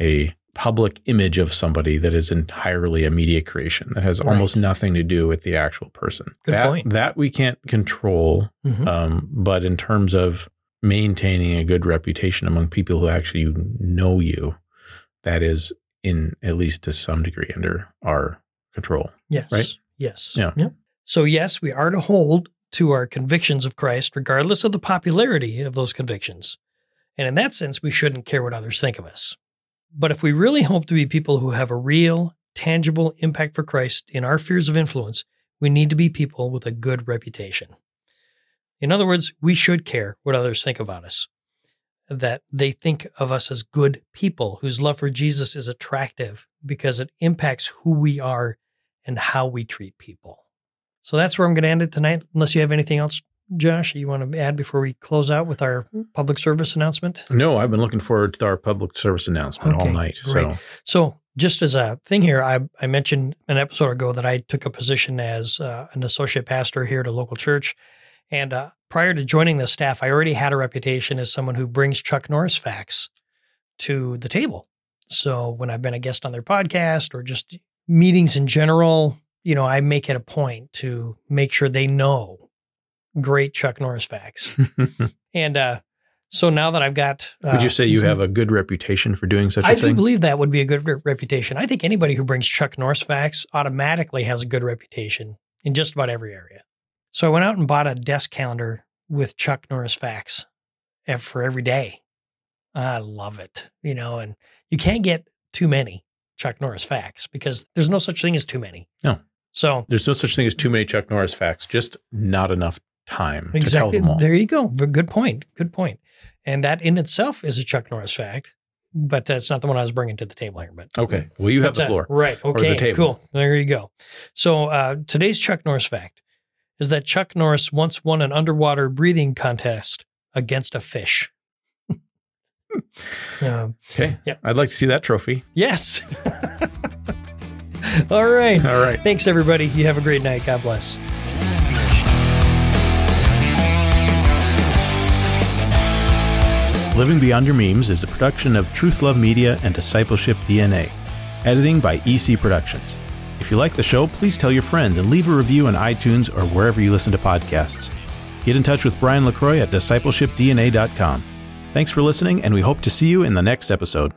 a public image of somebody that is entirely a media creation that has Right. almost nothing to do with the actual person. Good that, point. That we can't control. Mhm. Um, but in terms of maintaining a good reputation among people who actually know you, that is in at least to some degree under our control. Yes. Right? Yes. Yeah. Yep. So, yes, we are to hold to our convictions of Christ, regardless of the popularity of those convictions. And in that sense, we shouldn't care what others think of us. But if we really hope to be people who have a real, tangible impact for Christ in our spheres of influence, we need to be people with a good reputation. In other words, we should care what others think about us, that they think of us as good people whose love for Jesus is attractive because it impacts who we are and how we treat people. So that's where I'm going to end it tonight, unless you have anything else, Josh, you want to add before we close out with our public service announcement? No, I've been looking forward to our public service announcement all night. great. So So, just as a thing here, I, I mentioned an episode ago that I took a position as uh, an associate pastor here at a local church. And uh, prior to joining the staff, I already had a reputation as someone who brings Chuck Norris facts to the table. So, when I've been a guest on their podcast or just meetings in general, you know, I make it a point to make sure they know great Chuck Norris facts. *laughs* and uh, so now that I've got. Uh, would you say you have a good reputation for doing such a I do thing? believe that would be a good re- reputation. I think anybody who brings Chuck Norris facts automatically has a good reputation in just about every area. So I went out and bought a desk calendar with Chuck Norris facts for every day. I love it, you know, and you can't get too many Chuck Norris facts because there's no such thing as too many. No. So There's no such thing as too many Chuck Norris facts, just not enough time to tell exactly, them all. there you go. Good point. Good point. And that in itself is a Chuck Norris fact, but that's not the one I was bringing to the table here. But Okay. Well, you have the floor. right. or the Okay. Cool. There you go. So uh, today's Chuck Norris fact is that Chuck Norris once won an underwater breathing contest against a fish. *laughs* um, Okay. Yeah. I'd like to see that trophy. yes. *laughs* All right. All right. Thanks, everybody. You have a great night. God bless. Living Beyond Your Memes is a production of Truth Love Media and Discipleship DNA. Editing by EC Productions. If you like the show, please tell your friends and leave a review on iTunes or wherever you listen to podcasts. Get in touch with Brian LaCroix at discipleshipdna.com. Thanks for listening, and we hope to see you in the next episode.